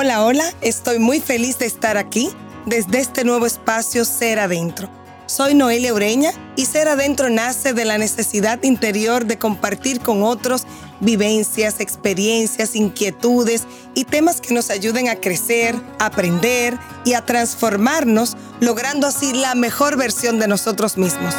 Hola, hola, estoy muy feliz de estar aquí desde este nuevo espacio Ser Adentro. Soy Noelia Ureña y Ser Adentro nace de la necesidad interior de compartir con otros vivencias, experiencias, inquietudes y temas que nos ayuden a crecer, aprender y a transformarnos, logrando así la mejor versión de nosotros mismos.